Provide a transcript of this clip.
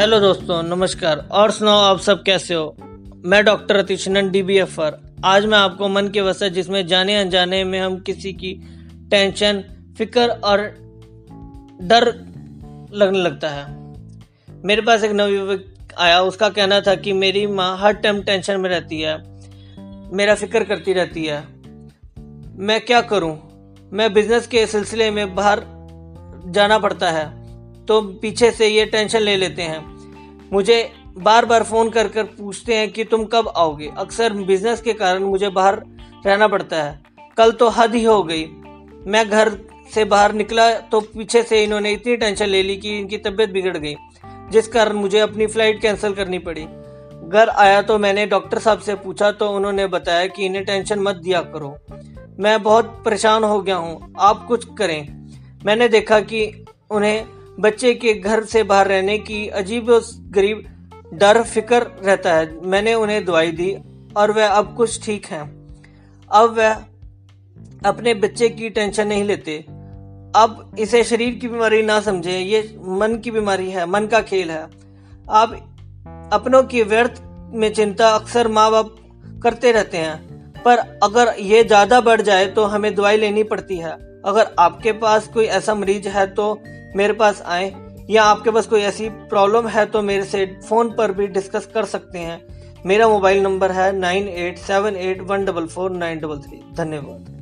Hello दोस्तों, नमस्कार। और सुनाओ, आप सब कैसे हो? मैं डॉक्टर अतिशनन डी बी एफ़ आज मैं आपको मन के वसा जिसमें जाने अनजाने में हम किसी की टेंशन, फ़िक्र और डर लगने लगता है। मेरे पास एक नवयुवक आया, उसका कहना था कि मेरी माँ हर टाइम टेंशन में रहती है, मेरा फ़िक्र करती रहती है। मैं क्या करूँ? मैं बिज़नेस के सिलसिले में बाहर जाना पड़ता है तो पीछे से ये टेंशन ले लेते हैं। मुझे बार बार फ़ोन कर कर पूछते हैं कि तुम कब आओगे। अक्सर बिज़नेस के कारण मुझे बाहर रहना पड़ता है। कल तो हद ही हो गई। मैं घर से बाहर निकला तो पीछे से इन्होंने इतनी टेंशन ले ली कि इनकी तबीयत बिगड़ गई, जिस कारण मुझे अपनी फ़्लाइट कैंसिल करनी पड़ी। घर आया तो मैंने डॉक्टर साहब से पूछा तो उन्होंने बताया कि इन्हें टेंशन मत दिया करो। मैं बहुत परेशान हो गया हूँ। आप कुछ करें। मैंने देखा कि उन्हें बच्चे के घर से बाहर रहने की अजीब गरीब डर फ़िक्र रहता है। मैंने उन्हें दवाई दी और वह अब कुछ ठीक हैं। अब वह अपने बच्चे की टेंशन नहीं लेते। अब इसे शरीर की बीमारी ना समझे। ये मन की बीमारी है, मन का खेल है। आप अपनों की व्यर्थ में चिंता अक्सर माँ बाप करते रहते हैं। पर अगर ये ज़्यादा बढ़ जाए तो हमें दवाई लेनी पड़ती है। अगर आपके पास कोई ऐसा मरीज़ है तो मेरे पास आए, या आपके पास कोई ऐसी प्रॉब्लम है तो मेरे से फ़ोन पर भी डिस्कस कर सकते हैं। मेरा मोबाइल नंबर है nine eight seven eight one double four nine double three. धन्यवाद।